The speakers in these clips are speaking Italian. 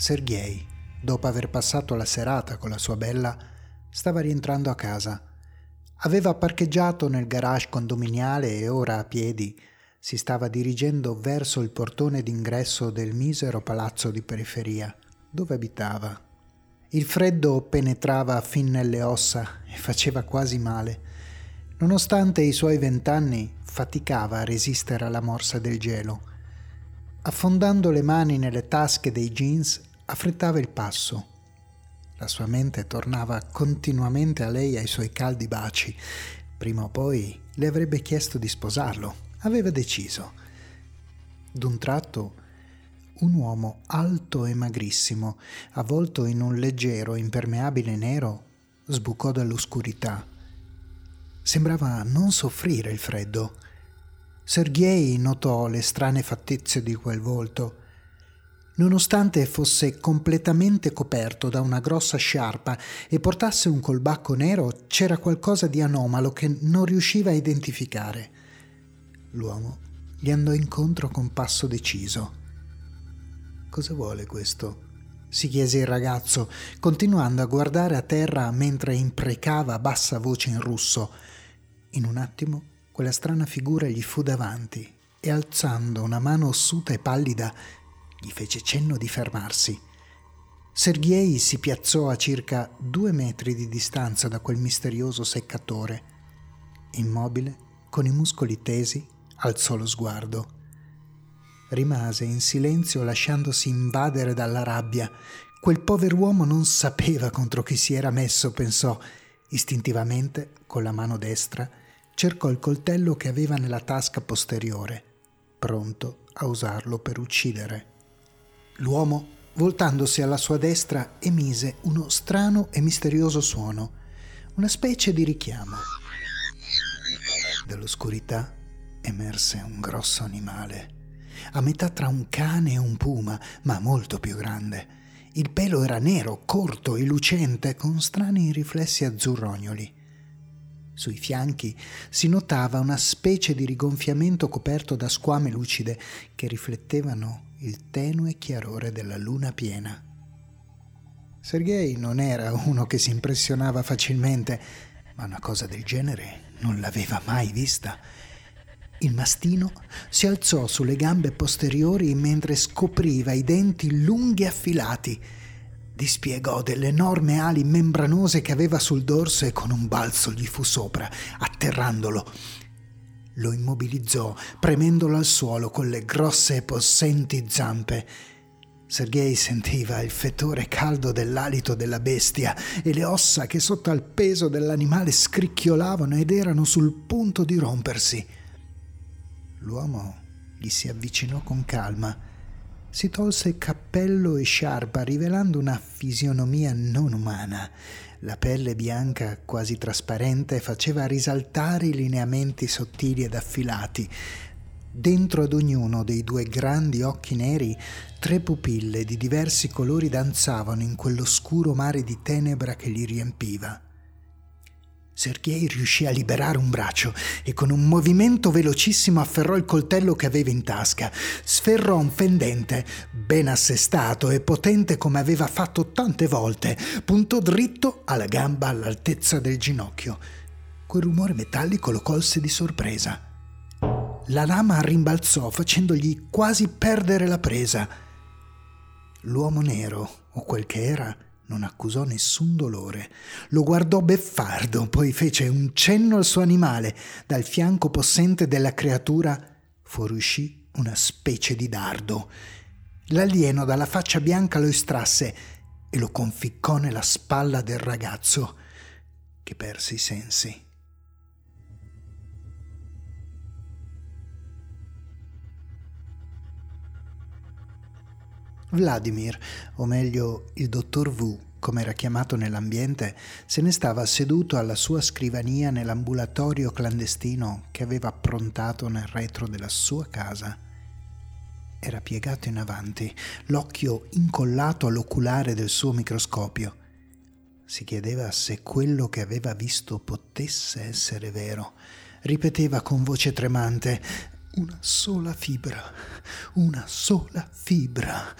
Sergei, dopo aver passato la serata con la sua bella, stava rientrando a casa. Aveva parcheggiato nel garage condominiale e ora a piedi si stava dirigendo verso il portone d'ingresso del misero palazzo di periferia dove abitava. Il freddo penetrava fin nelle ossa e faceva quasi male. Nonostante i suoi vent'anni, faticava a resistere alla morsa del gelo. Affondando le mani nelle tasche dei jeans, affrettava il passo. La sua mente tornava continuamente a lei e ai suoi caldi baci. Prima o poi le avrebbe chiesto di sposarlo. Aveva deciso. D'un tratto, un uomo alto e magrissimo, avvolto in un leggero impermeabile nero, sbucò dall'oscurità. Sembrava non soffrire il freddo. Sergei notò le strane fattezze di quel volto Nonostante fosse completamente coperto da una grossa sciarpa e portasse un colbacco nero, c'era qualcosa di anomalo che non riusciva a identificare. L'uomo gli andò incontro con passo deciso. Cosa vuole questo? si chiese il ragazzo, continuando a guardare a terra mentre imprecava a bassa voce in russo. In un attimo quella strana figura gli fu davanti e alzando una mano ossuta e pallida gli fece cenno di fermarsi. Sergei si piazzò a circa due metri di distanza da quel misterioso seccatore. Immobile, con i muscoli tesi, alzò lo sguardo. Rimase in silenzio lasciandosi invadere dalla rabbia. Quel pover'uomo non sapeva contro chi si era messo, pensò. Istintivamente, con la mano destra, cercò il coltello che aveva nella tasca posteriore, pronto a usarlo per uccidere. L'uomo, voltandosi alla sua destra, emise uno strano e misterioso suono, una specie di richiamo. Dall'oscurità emerse un grosso animale, a metà tra un cane e un puma, ma molto più grande. Il pelo era nero, corto e lucente, con strani riflessi azzurrognoli. Sui fianchi si notava una specie di rigonfiamento coperto da squame lucide che riflettevano il tenue chiarore della luna piena. Sergei non era uno che si impressionava facilmente, ma una cosa del genere non l'aveva mai vista. Il mastino si alzò sulle gambe posteriori mentre scopriva i denti lunghi e affilati. Dispiegò delle enormi ali membranose che aveva sul dorso e con un balzo gli fu sopra, atterrandolo lo immobilizzò, premendolo al suolo con le grosse e possenti zampe. Sergei sentiva il fetore caldo dell'alito della bestia e le ossa che sotto al peso dell'animale scricchiolavano ed erano sul punto di rompersi. L'uomo gli si avvicinò con calma, si tolse cappello e sciarpa rivelando una fisionomia non umana la pelle bianca, quasi trasparente, faceva risaltare i lineamenti sottili ed affilati. Dentro ad ognuno dei due grandi occhi neri, tre pupille di diversi colori danzavano in quell'oscuro mare di tenebra che li riempiva. Sergei riuscì a liberare un braccio e con un movimento velocissimo afferrò il coltello che aveva in tasca. Sferrò un fendente, ben assestato e potente come aveva fatto tante volte, puntò dritto alla gamba all'altezza del ginocchio. Quel rumore metallico lo colse di sorpresa. La lama rimbalzò facendogli quasi perdere la presa. L'uomo nero, o quel che era, non accusò nessun dolore. Lo guardò beffardo, poi fece un cenno al suo animale. Dal fianco possente della creatura fuoriuscì una specie di dardo. L'alieno dalla faccia bianca lo estrasse e lo conficcò nella spalla del ragazzo, che perse i sensi. Vladimir, o meglio il dottor V, come era chiamato nell'ambiente, se ne stava seduto alla sua scrivania nell'ambulatorio clandestino che aveva approntato nel retro della sua casa. Era piegato in avanti, l'occhio incollato all'oculare del suo microscopio. Si chiedeva se quello che aveva visto potesse essere vero. Ripeteva con voce tremante una sola fibra, una sola fibra.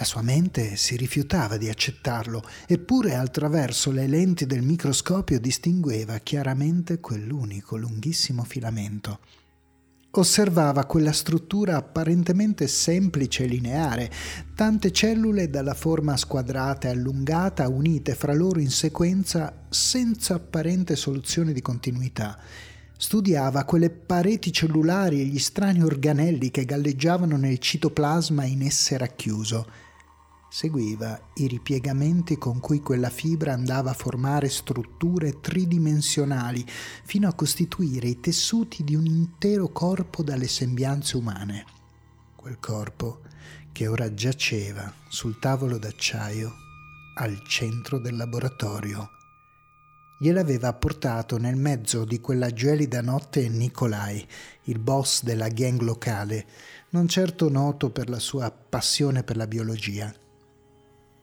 La sua mente si rifiutava di accettarlo, eppure attraverso le lenti del microscopio distingueva chiaramente quell'unico lunghissimo filamento. Osservava quella struttura apparentemente semplice e lineare, tante cellule dalla forma squadrata e allungata unite fra loro in sequenza senza apparente soluzione di continuità. Studiava quelle pareti cellulari e gli strani organelli che galleggiavano nel citoplasma in esse racchiuso seguiva i ripiegamenti con cui quella fibra andava a formare strutture tridimensionali fino a costituire i tessuti di un intero corpo dalle sembianze umane. Quel corpo che ora giaceva sul tavolo d'acciaio al centro del laboratorio. Gliel'aveva portato nel mezzo di quella gelida notte Nikolai, il boss della gang locale, non certo noto per la sua passione per la biologia.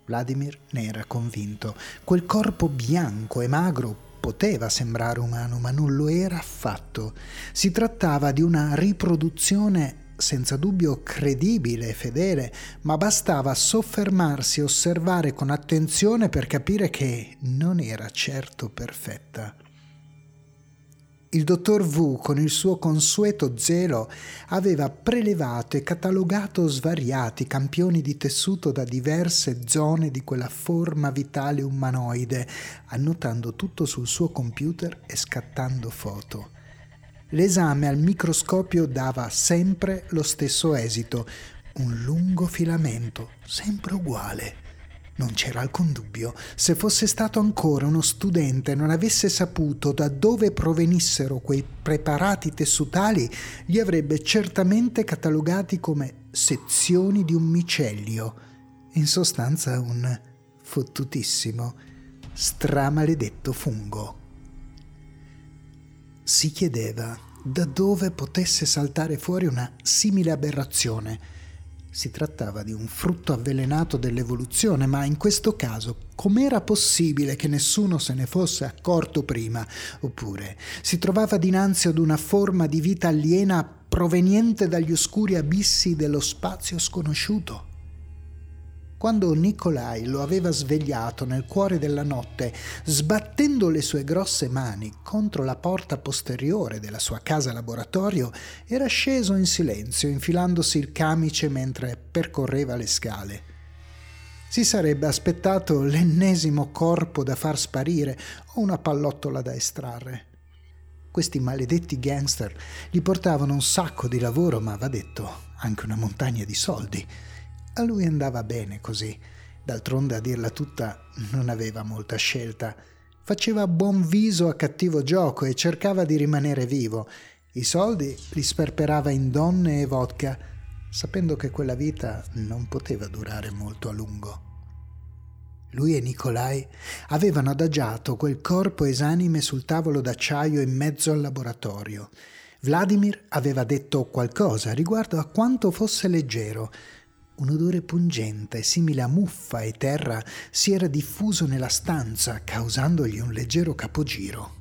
Vladimir ne era convinto. Quel corpo bianco e magro poteva sembrare umano, ma non lo era affatto. Si trattava di una riproduzione senza dubbio credibile e fedele, ma bastava soffermarsi e osservare con attenzione per capire che non era certo perfetta. Il dottor Wu, con il suo consueto zelo, aveva prelevato e catalogato svariati campioni di tessuto da diverse zone di quella forma vitale umanoide, annotando tutto sul suo computer e scattando foto. L'esame al microscopio dava sempre lo stesso esito, un lungo filamento, sempre uguale non c'era alcun dubbio. Se fosse stato ancora uno studente e non avesse saputo da dove provenissero quei preparati tessutali, li avrebbe certamente catalogati come sezioni di un micellio. In sostanza un fottutissimo, stramaledetto fungo. Si chiedeva da dove potesse saltare fuori una simile aberrazione si trattava di un frutto avvelenato dell'evoluzione, ma in questo caso com'era possibile che nessuno se ne fosse accorto prima? Oppure si trovava dinanzi ad una forma di vita aliena proveniente dagli oscuri abissi dello spazio sconosciuto? Quando Nicolai lo aveva svegliato nel cuore della notte, sbattendo le sue grosse mani contro la porta posteriore della sua casa laboratorio, era sceso in silenzio, infilandosi il camice mentre percorreva le scale. Si sarebbe aspettato l'ennesimo corpo da far sparire o una pallottola da estrarre. Questi maledetti gangster gli portavano un sacco di lavoro, ma va detto anche una montagna di soldi. A lui andava bene così. D'altronde, a dirla tutta, non aveva molta scelta. Faceva buon viso a cattivo gioco e cercava di rimanere vivo. I soldi li sperperava in donne e vodka, sapendo che quella vita non poteva durare molto a lungo. Lui e Nicolai avevano adagiato quel corpo esanime sul tavolo d'acciaio in mezzo al laboratorio. Vladimir aveva detto qualcosa riguardo a quanto fosse leggero, un odore pungente, simile a muffa e terra, si era diffuso nella stanza, causandogli un leggero capogiro.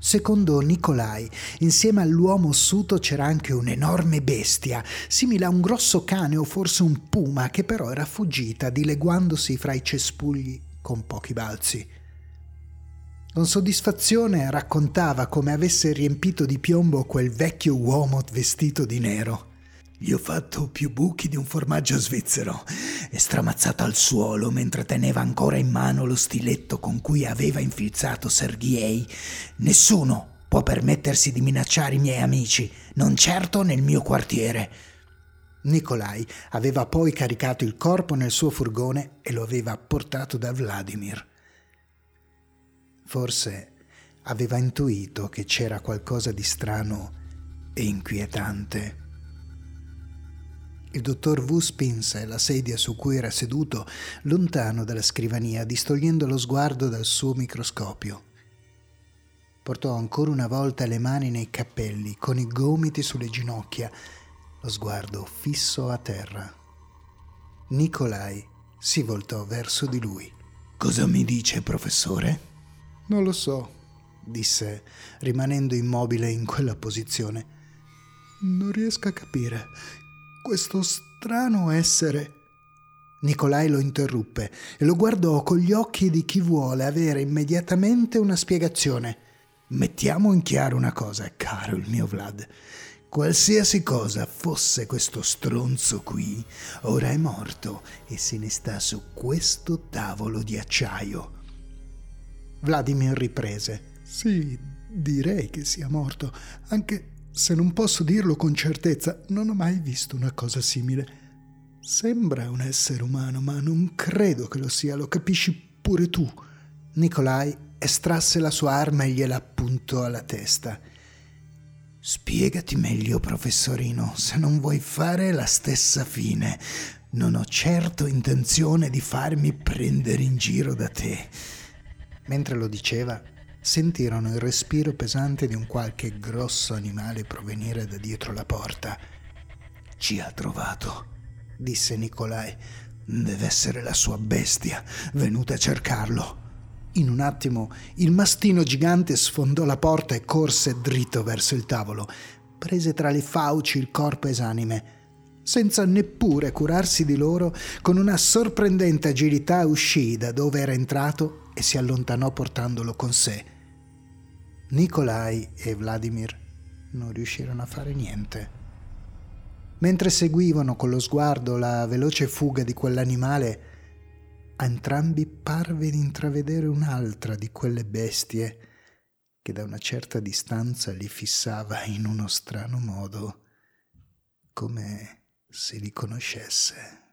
Secondo Nicolai, insieme all'uomo ossuto c'era anche un'enorme bestia, simile a un grosso cane o forse un puma, che però era fuggita, dileguandosi fra i cespugli con pochi balzi. Con soddisfazione raccontava come avesse riempito di piombo quel vecchio uomo vestito di nero. Gli ho fatto più buchi di un formaggio svizzero e stramazzato al suolo mentre teneva ancora in mano lo stiletto con cui aveva infilzato Sergei. Nessuno può permettersi di minacciare i miei amici, non certo nel mio quartiere. Nikolai aveva poi caricato il corpo nel suo furgone e lo aveva portato da Vladimir. Forse aveva intuito che c'era qualcosa di strano e inquietante il dottor Wu spinse la sedia su cui era seduto lontano dalla scrivania, distogliendo lo sguardo dal suo microscopio. Portò ancora una volta le mani nei capelli, con i gomiti sulle ginocchia, lo sguardo fisso a terra. Nicolai si voltò verso di lui. Cosa mi dice, professore? Non lo so, disse, rimanendo immobile in quella posizione. Non riesco a capire questo strano essere. Nicolai lo interruppe e lo guardò con gli occhi di chi vuole avere immediatamente una spiegazione. Mettiamo in chiaro una cosa, caro il mio Vlad. Qualsiasi cosa fosse questo stronzo qui, ora è morto e se ne sta su questo tavolo di acciaio. Vladimir riprese. Sì, direi che sia morto, anche se non posso dirlo con certezza, non ho mai visto una cosa simile. Sembra un essere umano, ma non credo che lo sia, lo capisci pure tu. Nicolai estrasse la sua arma e gliela appuntò alla testa. Spiegati meglio, professorino, se non vuoi fare la stessa fine. Non ho certo intenzione di farmi prendere in giro da te. Mentre lo diceva, sentirono il respiro pesante di un qualche grosso animale provenire da dietro la porta. Ci ha trovato, disse Nicolai. Deve essere la sua bestia, venuta a cercarlo. In un attimo il mastino gigante sfondò la porta e corse dritto verso il tavolo. Prese tra le fauci il corpo esanime. Senza neppure curarsi di loro, con una sorprendente agilità uscì da dove era entrato e si allontanò portandolo con sé. Nikolai e Vladimir non riuscirono a fare niente. Mentre seguivano con lo sguardo la veloce fuga di quell'animale, a entrambi parve di intravedere un'altra di quelle bestie che da una certa distanza li fissava in uno strano modo, come se li conoscesse.